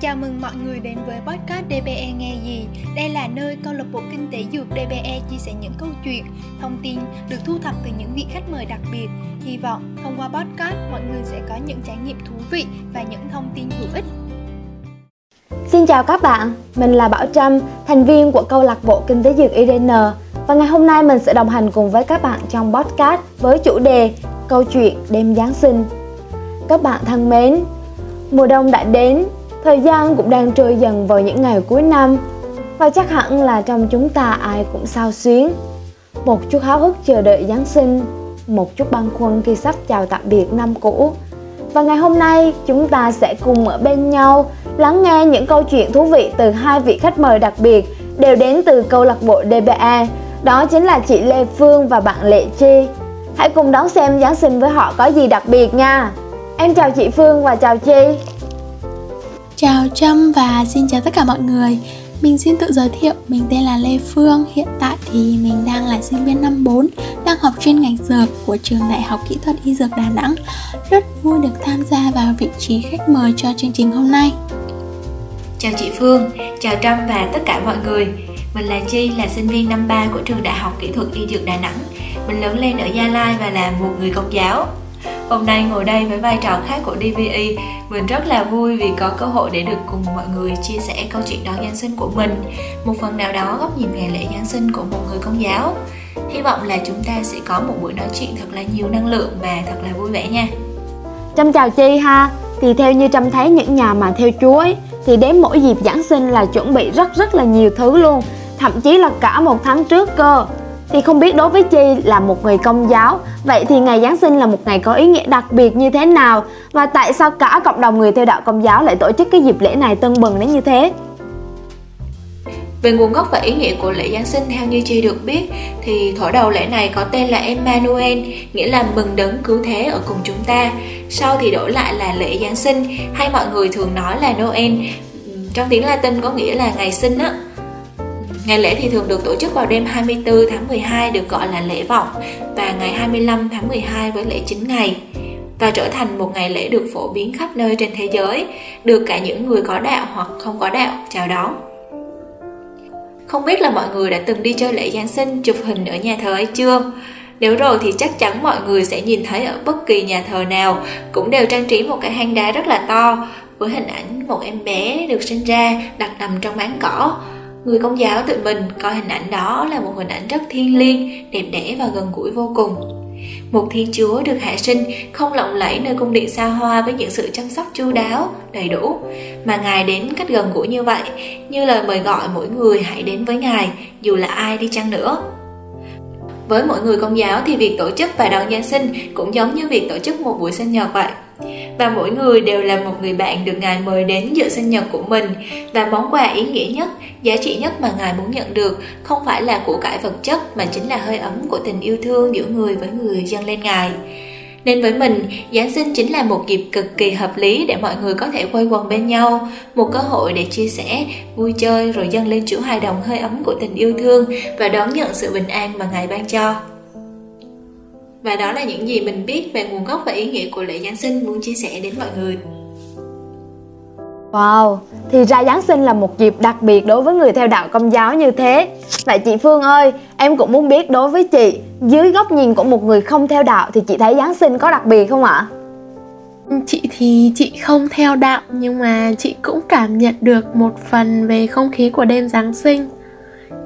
Chào mừng mọi người đến với podcast DBE nghe gì. Đây là nơi câu lạc bộ kinh tế dược DBE chia sẻ những câu chuyện, thông tin được thu thập từ những vị khách mời đặc biệt. Hy vọng thông qua podcast mọi người sẽ có những trải nghiệm thú vị và những thông tin hữu ích. Xin chào các bạn, mình là Bảo Trâm, thành viên của câu lạc bộ kinh tế dược IDN và ngày hôm nay mình sẽ đồng hành cùng với các bạn trong podcast với chủ đề Câu chuyện đêm Giáng sinh. Các bạn thân mến, mùa đông đã đến Thời gian cũng đang trôi dần vào những ngày cuối năm. Và chắc hẳn là trong chúng ta ai cũng sao xuyến. Một chút háo hức chờ đợi Giáng sinh, Một chút băn khoăn khi sắp chào tạm biệt năm cũ. Và ngày hôm nay, chúng ta sẽ cùng ở bên nhau, Lắng nghe những câu chuyện thú vị từ hai vị khách mời đặc biệt, Đều đến từ câu lạc bộ DBA Đó chính là chị Lê Phương và bạn Lệ Chi. Hãy cùng đón xem Giáng sinh với họ có gì đặc biệt nha. Em chào chị Phương và chào Chi. Chào Trâm và xin chào tất cả mọi người. Mình xin tự giới thiệu, mình tên là Lê Phương Hiện tại thì mình đang là sinh viên năm 4 Đang học chuyên ngành dược của trường Đại học Kỹ thuật Y Dược Đà Nẵng. Rất vui được tham gia vào vị trí khách mời cho chương trình hôm nay. Chào chị Phương, chào Trâm và tất cả mọi người. Mình là Chi, là sinh viên năm 3 của trường Đại học Kỹ thuật Y Dược Đà Nẵng. Mình lớn lên ở Gia Lai và là một người công giáo. Hôm nay ngồi đây với vai trò khác của DVE, mình rất là vui vì có cơ hội để được cùng mọi người chia sẻ câu chuyện đón Giáng sinh của mình, một phần nào đó góc nhìn ngày lễ Giáng sinh của một người công giáo. Hy vọng là chúng ta sẽ có một buổi nói chuyện thật là nhiều năng lượng và thật là vui vẻ nha. Trâm chào Chi ha, thì theo như Trâm thấy những nhà mà theo Chúa ấy, thì đến mỗi dịp Giáng sinh là chuẩn bị rất rất là nhiều thứ luôn, thậm chí là cả một tháng trước cơ thì không biết đối với Chi là một người công giáo Vậy thì ngày Giáng sinh là một ngày có ý nghĩa đặc biệt như thế nào Và tại sao cả cộng đồng người theo đạo công giáo lại tổ chức cái dịp lễ này tưng bừng đến như thế về nguồn gốc và ý nghĩa của lễ Giáng sinh theo như Chi được biết thì thổ đầu lễ này có tên là Emmanuel, nghĩa là mừng đấng cứu thế ở cùng chúng ta. Sau thì đổi lại là lễ Giáng sinh hay mọi người thường nói là Noel. Trong tiếng Latin có nghĩa là ngày sinh á. Ngày lễ thì thường được tổ chức vào đêm 24 tháng 12 được gọi là lễ vọng và ngày 25 tháng 12 với lễ 9 ngày và trở thành một ngày lễ được phổ biến khắp nơi trên thế giới, được cả những người có đạo hoặc không có đạo chào đón. Không biết là mọi người đã từng đi chơi lễ Giáng sinh chụp hình ở nhà thờ ấy chưa? Nếu rồi thì chắc chắn mọi người sẽ nhìn thấy ở bất kỳ nhà thờ nào cũng đều trang trí một cái hang đá rất là to với hình ảnh một em bé được sinh ra đặt nằm trong máng cỏ Người công giáo tự mình coi hình ảnh đó là một hình ảnh rất thiêng liêng, đẹp đẽ và gần gũi vô cùng. Một thiên chúa được hạ sinh không lộng lẫy nơi cung điện xa hoa với những sự chăm sóc chu đáo, đầy đủ, mà Ngài đến cách gần gũi như vậy, như lời mời gọi mỗi người hãy đến với Ngài, dù là ai đi chăng nữa. Với mỗi người công giáo thì việc tổ chức và đón Giáng sinh cũng giống như việc tổ chức một buổi sinh nhật vậy và mỗi người đều là một người bạn được Ngài mời đến dự sinh nhật của mình và món quà ý nghĩa nhất, giá trị nhất mà Ngài muốn nhận được không phải là của cải vật chất mà chính là hơi ấm của tình yêu thương giữa người với người dâng lên Ngài. Nên với mình, Giáng sinh chính là một dịp cực kỳ hợp lý để mọi người có thể quay quần bên nhau, một cơ hội để chia sẻ, vui chơi rồi dâng lên chủ hài đồng hơi ấm của tình yêu thương và đón nhận sự bình an mà Ngài ban cho. Và đó là những gì mình biết về nguồn gốc và ý nghĩa của lễ Giáng sinh muốn chia sẻ đến mọi người. Wow, thì ra Giáng sinh là một dịp đặc biệt đối với người theo đạo công giáo như thế. Vậy chị Phương ơi, em cũng muốn biết đối với chị, dưới góc nhìn của một người không theo đạo thì chị thấy Giáng sinh có đặc biệt không ạ? Chị thì chị không theo đạo nhưng mà chị cũng cảm nhận được một phần về không khí của đêm Giáng sinh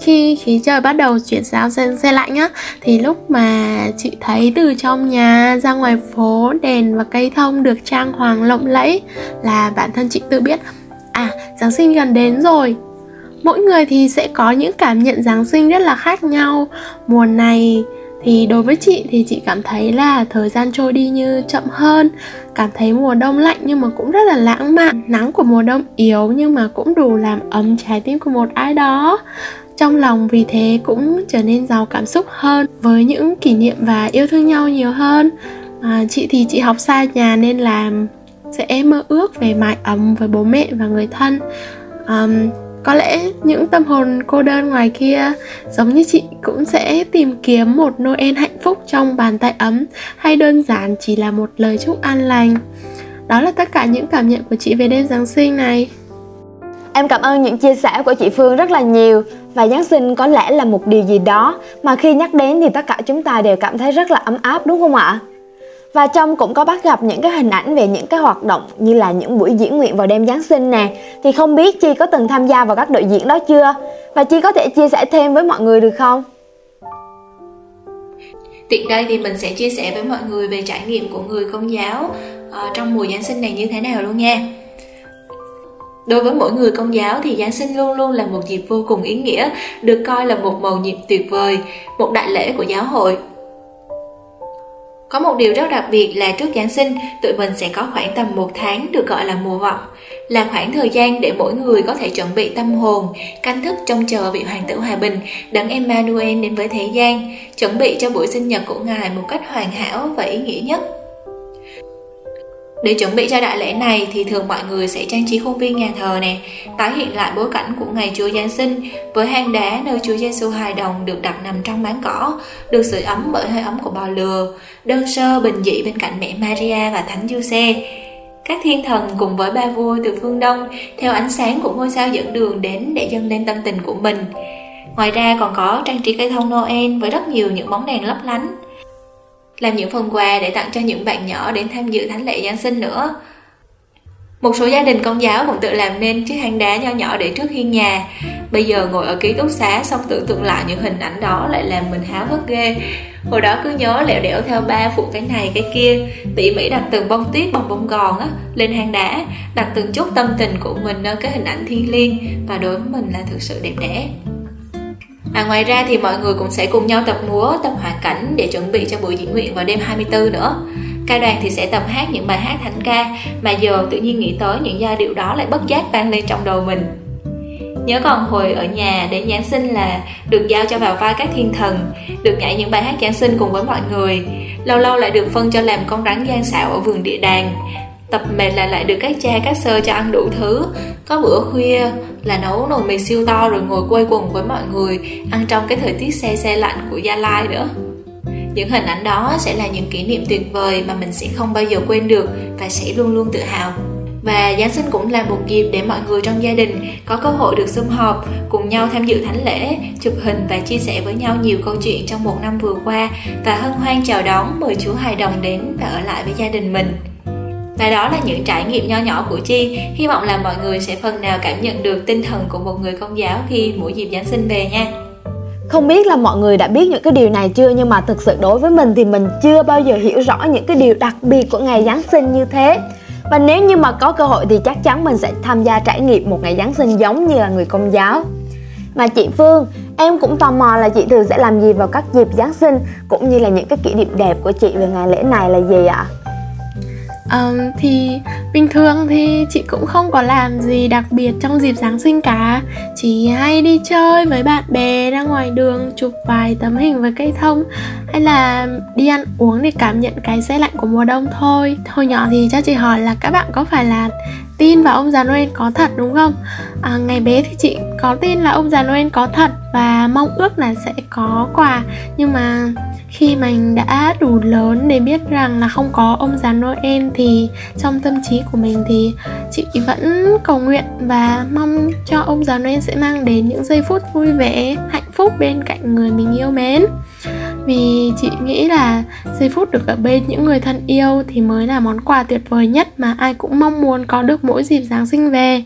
khi khí trời bắt đầu chuyển sang xe, xe lạnh á thì lúc mà chị thấy từ trong nhà ra ngoài phố đèn và cây thông được trang hoàng lộng lẫy là bản thân chị tự biết à giáng sinh gần đến rồi. Mỗi người thì sẽ có những cảm nhận giáng sinh rất là khác nhau. Mùa này thì đối với chị thì chị cảm thấy là thời gian trôi đi như chậm hơn cảm thấy mùa đông lạnh nhưng mà cũng rất là lãng mạn. Nắng của mùa đông yếu nhưng mà cũng đủ làm ấm trái tim của một ai đó trong lòng vì thế cũng trở nên giàu cảm xúc hơn với những kỷ niệm và yêu thương nhau nhiều hơn. À, chị thì chị học xa nhà nên là sẽ mơ ước về mái ấm với bố mẹ và người thân. À, có lẽ những tâm hồn cô đơn ngoài kia giống như chị cũng sẽ tìm kiếm một noel hạnh phúc trong bàn tay ấm hay đơn giản chỉ là một lời chúc an lành. Đó là tất cả những cảm nhận của chị về đêm giáng sinh này. Em cảm ơn những chia sẻ của chị Phương rất là nhiều và Giáng sinh có lẽ là một điều gì đó mà khi nhắc đến thì tất cả chúng ta đều cảm thấy rất là ấm áp đúng không ạ? Và trong cũng có bắt gặp những cái hình ảnh về những cái hoạt động như là những buổi diễn nguyện vào đêm Giáng sinh nè Thì không biết Chi có từng tham gia vào các đội diễn đó chưa? Và Chi có thể chia sẻ thêm với mọi người được không? Tiện đây thì mình sẽ chia sẻ với mọi người về trải nghiệm của người công giáo uh, trong mùa Giáng sinh này như thế nào luôn nha Đối với mỗi người công giáo thì Giáng sinh luôn luôn là một dịp vô cùng ý nghĩa, được coi là một mầu nhiệm tuyệt vời, một đại lễ của giáo hội. Có một điều rất đặc biệt là trước Giáng sinh, tụi mình sẽ có khoảng tầm một tháng được gọi là mùa vọng, là khoảng thời gian để mỗi người có thể chuẩn bị tâm hồn, canh thức trông chờ vị hoàng tử hòa bình, đấng Emmanuel đến với thế gian, chuẩn bị cho buổi sinh nhật của Ngài một cách hoàn hảo và ý nghĩa nhất. Để chuẩn bị cho đại lễ này thì thường mọi người sẽ trang trí khuôn viên nhà thờ nè, tái hiện lại bối cảnh của ngày Chúa Giáng sinh với hang đá nơi Chúa Giêsu hài đồng được đặt nằm trong máng cỏ, được sưởi ấm bởi hơi ấm của bò lừa, đơn sơ bình dị bên cạnh mẹ Maria và Thánh Giuse. Các thiên thần cùng với ba vua từ phương Đông theo ánh sáng của ngôi sao dẫn đường đến để dâng lên tâm tình của mình. Ngoài ra còn có trang trí cây thông Noel với rất nhiều những bóng đèn lấp lánh, làm những phần quà để tặng cho những bạn nhỏ đến tham dự thánh lễ Giáng sinh nữa. Một số gia đình công giáo cũng tự làm nên chiếc hang đá nho nhỏ để trước hiên nhà. Bây giờ ngồi ở ký túc xá xong tưởng tượng lại những hình ảnh đó lại làm mình háo hức ghê. Hồi đó cứ nhớ lẹo đẻo theo ba phụ cái này cái kia, tỉ mỉ đặt từng bông tuyết bằng bông gòn á lên hang đá, đặt từng chút tâm tình của mình nơi cái hình ảnh thiêng liêng và đối với mình là thực sự đẹp đẽ. À, ngoài ra thì mọi người cũng sẽ cùng nhau tập múa, tập hòa cảnh để chuẩn bị cho buổi diễn nguyện vào đêm 24 nữa. Ca đoàn thì sẽ tập hát những bài hát thánh ca mà giờ tự nhiên nghĩ tới những giai điệu đó lại bất giác vang lên trong đầu mình. Nhớ còn hồi ở nhà đến Giáng sinh là được giao cho vào vai các thiên thần, được nhảy những bài hát Giáng sinh cùng với mọi người. Lâu lâu lại được phân cho làm con rắn gian xạo ở vườn địa đàng, tập mệt là lại được các cha các sơ cho ăn đủ thứ. Có bữa khuya là nấu nồi mì siêu to rồi ngồi quây quần với mọi người ăn trong cái thời tiết xe xe lạnh của gia lai nữa. Những hình ảnh đó sẽ là những kỷ niệm tuyệt vời mà mình sẽ không bao giờ quên được và sẽ luôn luôn tự hào. Và Giáng sinh cũng là một dịp để mọi người trong gia đình có cơ hội được sum họp, cùng nhau tham dự thánh lễ, chụp hình và chia sẻ với nhau nhiều câu chuyện trong một năm vừa qua. Và hân hoan chào đón mời Chúa hài đồng đến và ở lại với gia đình mình. Và đó là những trải nghiệm nho nhỏ của Chi. Hy vọng là mọi người sẽ phần nào cảm nhận được tinh thần của một người công giáo khi mỗi dịp Giáng sinh về nha. Không biết là mọi người đã biết những cái điều này chưa nhưng mà thực sự đối với mình thì mình chưa bao giờ hiểu rõ những cái điều đặc biệt của ngày Giáng sinh như thế. Và nếu như mà có cơ hội thì chắc chắn mình sẽ tham gia trải nghiệm một ngày Giáng sinh giống như là người công giáo. Mà chị Phương, em cũng tò mò là chị thường sẽ làm gì vào các dịp Giáng sinh cũng như là những cái kỷ niệm đẹp của chị về ngày lễ này là gì ạ? Um, thì bình thường thì chị cũng không có làm gì đặc biệt trong dịp Giáng sinh cả. Chỉ hay đi chơi với bạn bè ra ngoài đường chụp vài tấm hình với cây thông Hay là đi ăn uống để cảm nhận cái xe lạnh của mùa đông thôi. Hồi nhỏ thì cho chị hỏi là các bạn có phải là tin vào ông già Noel có thật đúng không? À, ngày bé thì chị có tin là ông già Noel có thật và mong ước là sẽ có quà. Nhưng mà khi mình đã đủ lớn để biết rằng là không có ông già Noel thì trong tâm trí của mình thì chị vẫn cầu nguyện và mong cho ông già Noel sẽ mang đến những giây phút vui vẻ, hạnh phúc bên cạnh người mình yêu mến. Vì chị nghĩ là giây phút được ở bên những người thân yêu thì mới là món quà tuyệt vời nhất mà ai cũng mong muốn có được mỗi dịp Giáng sinh về.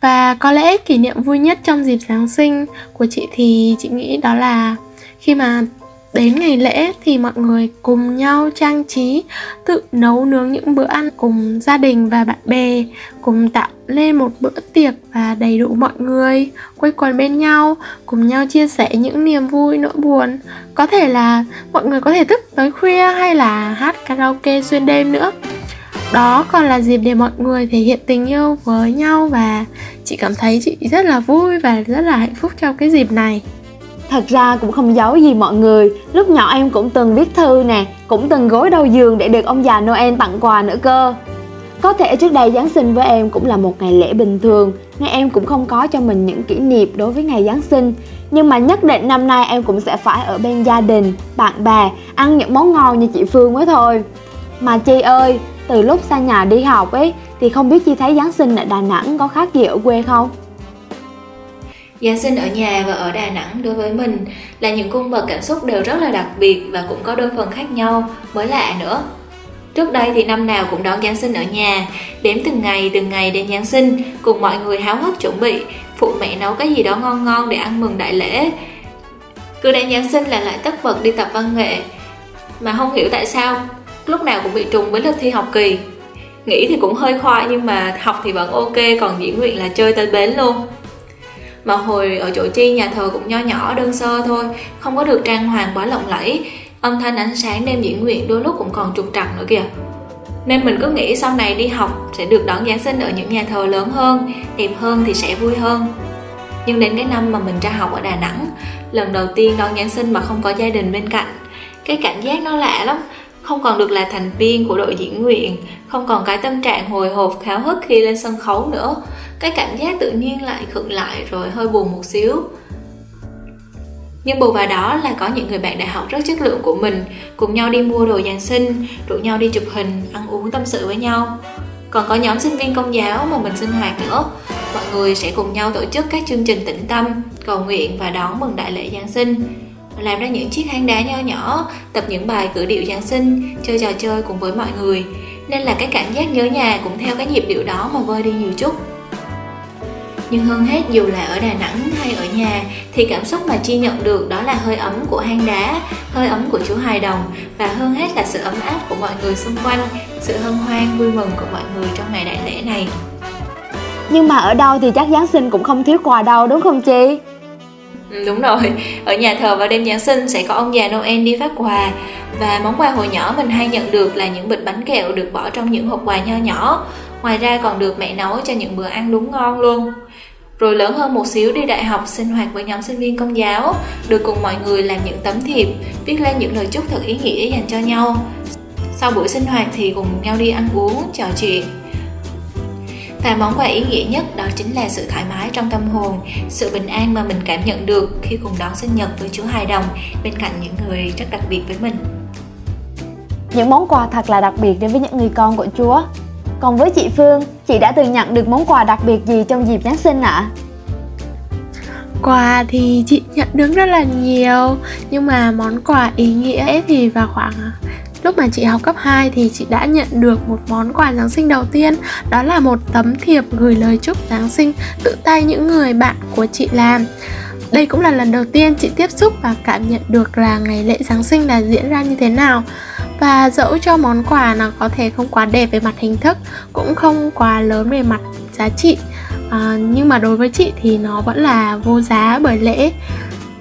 Và có lẽ kỷ niệm vui nhất trong dịp Giáng sinh của chị thì chị nghĩ đó là khi mà Đến ngày lễ thì mọi người cùng nhau trang trí, tự nấu nướng những bữa ăn cùng gia đình và bạn bè, cùng tạo lên một bữa tiệc và đầy đủ mọi người quây quần bên nhau, cùng nhau chia sẻ những niềm vui nỗi buồn. Có thể là mọi người có thể thức tới khuya hay là hát karaoke xuyên đêm nữa. Đó còn là dịp để mọi người thể hiện tình yêu với nhau và chị cảm thấy chị rất là vui và rất là hạnh phúc trong cái dịp này. Thật ra cũng không giấu gì mọi người. Lúc nhỏ em cũng từng viết thư nè Cũng từng gối đầu giường để được ông già Noel tặng quà nữa cơ. Có thể trước đây Giáng sinh với em cũng là một ngày lễ bình thường Nên em cũng không có cho mình những kỷ niệm đối với ngày Giáng sinh. Nhưng mà nhất định năm nay em cũng sẽ phải ở bên gia đình, bạn bè Ăn những món ngon như chị Phương mới thôi. Mà Chi ơi, từ lúc xa nhà đi học ấy thì không biết Chi thấy Giáng sinh ở Đà Nẵng có khác gì ở quê không? Giáng sinh ở nhà và ở Đà Nẵng đối với mình là những cung bậc cảm xúc đều rất là đặc biệt và cũng có đôi phần khác nhau, mới lạ nữa. Trước đây thì năm nào cũng đón Giáng sinh ở nhà, đếm từng ngày từng ngày đến Giáng sinh, cùng mọi người háo hức chuẩn bị, phụ mẹ nấu cái gì đó ngon ngon để ăn mừng đại lễ. Cứ đến Giáng sinh là lại tất bật đi tập văn nghệ, mà không hiểu tại sao lúc nào cũng bị trùng với lịch thi học kỳ. Nghĩ thì cũng hơi khoai nhưng mà học thì vẫn ok, còn diễn nguyện là chơi tới bến luôn mà hồi ở chỗ chi nhà thờ cũng nho nhỏ đơn sơ thôi không có được trang hoàng quá lộng lẫy âm thanh ánh sáng đêm diễn nguyện đôi lúc cũng còn trục trặc nữa kìa nên mình cứ nghĩ sau này đi học sẽ được đón Giáng sinh ở những nhà thờ lớn hơn, đẹp hơn thì sẽ vui hơn. Nhưng đến cái năm mà mình ra học ở Đà Nẵng, lần đầu tiên đón Giáng sinh mà không có gia đình bên cạnh, cái cảm giác nó lạ lắm. Không còn được là thành viên của đội diễn nguyện, không còn cái tâm trạng hồi hộp kháo hức khi lên sân khấu nữa. Cái cảm giác tự nhiên lại khựng lại rồi hơi buồn một xíu nhưng bù vào đó là có những người bạn đại học rất chất lượng của mình cùng nhau đi mua đồ Giáng sinh, rủ nhau đi chụp hình, ăn uống tâm sự với nhau. Còn có nhóm sinh viên công giáo mà mình sinh hoạt nữa. Mọi người sẽ cùng nhau tổ chức các chương trình tĩnh tâm, cầu nguyện và đón mừng đại lễ Giáng sinh. Làm ra những chiếc hang đá nho nhỏ, tập những bài cử điệu Giáng sinh, chơi trò chơi cùng với mọi người. Nên là cái cảm giác nhớ nhà cũng theo cái nhịp điệu đó mà vơi đi nhiều chút nhưng hơn hết dù là ở Đà Nẵng hay ở nhà thì cảm xúc mà Chi nhận được đó là hơi ấm của hang đá, hơi ấm của chú hài đồng và hơn hết là sự ấm áp của mọi người xung quanh, sự hân hoan vui mừng của mọi người trong ngày đại lễ này. Nhưng mà ở đâu thì chắc Giáng sinh cũng không thiếu quà đâu đúng không Chi? Ừ, đúng rồi, ở nhà thờ vào đêm Giáng sinh sẽ có ông già Noel đi phát quà. Và món quà hồi nhỏ mình hay nhận được là những bịch bánh kẹo được bỏ trong những hộp quà nho nhỏ. Ngoài ra còn được mẹ nấu cho những bữa ăn đúng ngon luôn. Rồi lớn hơn một xíu đi đại học sinh hoạt với nhóm sinh viên công giáo. Được cùng mọi người làm những tấm thiệp viết lên những lời chúc thật ý nghĩa dành cho nhau. Sau buổi sinh hoạt thì cùng nhau đi ăn uống trò chuyện và món quà ý nghĩa nhất đó chính là sự thoải mái trong tâm hồn, sự bình an mà mình cảm nhận được khi cùng đón sinh nhật với Chúa Hài Đồng bên cạnh những người rất đặc biệt với mình. Những món quà thật là đặc biệt đến với những người con của Chúa. Còn với chị Phương, chị đã từng nhận được món quà đặc biệt gì trong dịp Giáng sinh ạ? À? Quà thì chị nhận được rất là nhiều Nhưng mà món quà ý nghĩa thì vào khoảng Lúc mà chị học cấp 2 thì chị đã nhận được một món quà Giáng sinh đầu tiên. Đó là một tấm thiệp gửi lời chúc Giáng sinh tự tay những người bạn của chị làm. Đây cũng là lần đầu tiên chị tiếp xúc và cảm nhận được là ngày lễ Giáng sinh là diễn ra như thế nào. Và dẫu cho món quà nó có thể không quá đẹp về mặt hình thức cũng không quá lớn về mặt giá trị à, nhưng mà đối với chị thì nó vẫn là vô giá bởi lẽ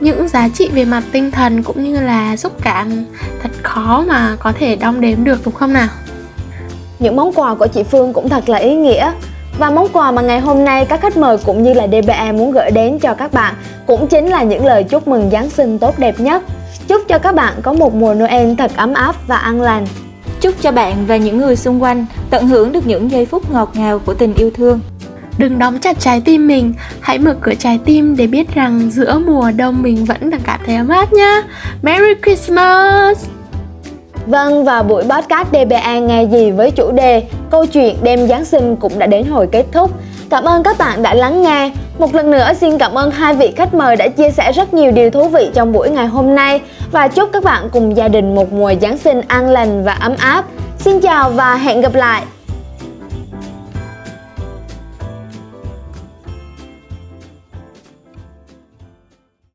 những giá trị về mặt tinh thần cũng như là xúc cảm thật khó mà có thể đong đếm được đúng không nào những món quà của chị Phương cũng thật là ý nghĩa và món quà mà ngày hôm nay các khách mời cũng như là DBA muốn gửi đến cho các bạn cũng chính là những lời chúc mừng Giáng sinh tốt đẹp nhất. Chúc cho các bạn có một mùa Noel thật ấm áp và an lành. Chúc cho bạn và những người xung quanh tận hưởng được những giây phút ngọt ngào của tình yêu thương. Đừng đóng chặt trái tim mình, hãy mở cửa trái tim để biết rằng giữa mùa đông mình vẫn đang cảm thấy ấm áp nhé. Merry Christmas! Vâng, và buổi podcast DBA nghe gì với chủ đề Câu chuyện đêm Giáng sinh cũng đã đến hồi kết thúc. Cảm ơn các bạn đã lắng nghe. Một lần nữa xin cảm ơn hai vị khách mời đã chia sẻ rất nhiều điều thú vị trong buổi ngày hôm nay và chúc các bạn cùng gia đình một mùa Giáng sinh an lành và ấm áp. Xin chào và hẹn gặp lại.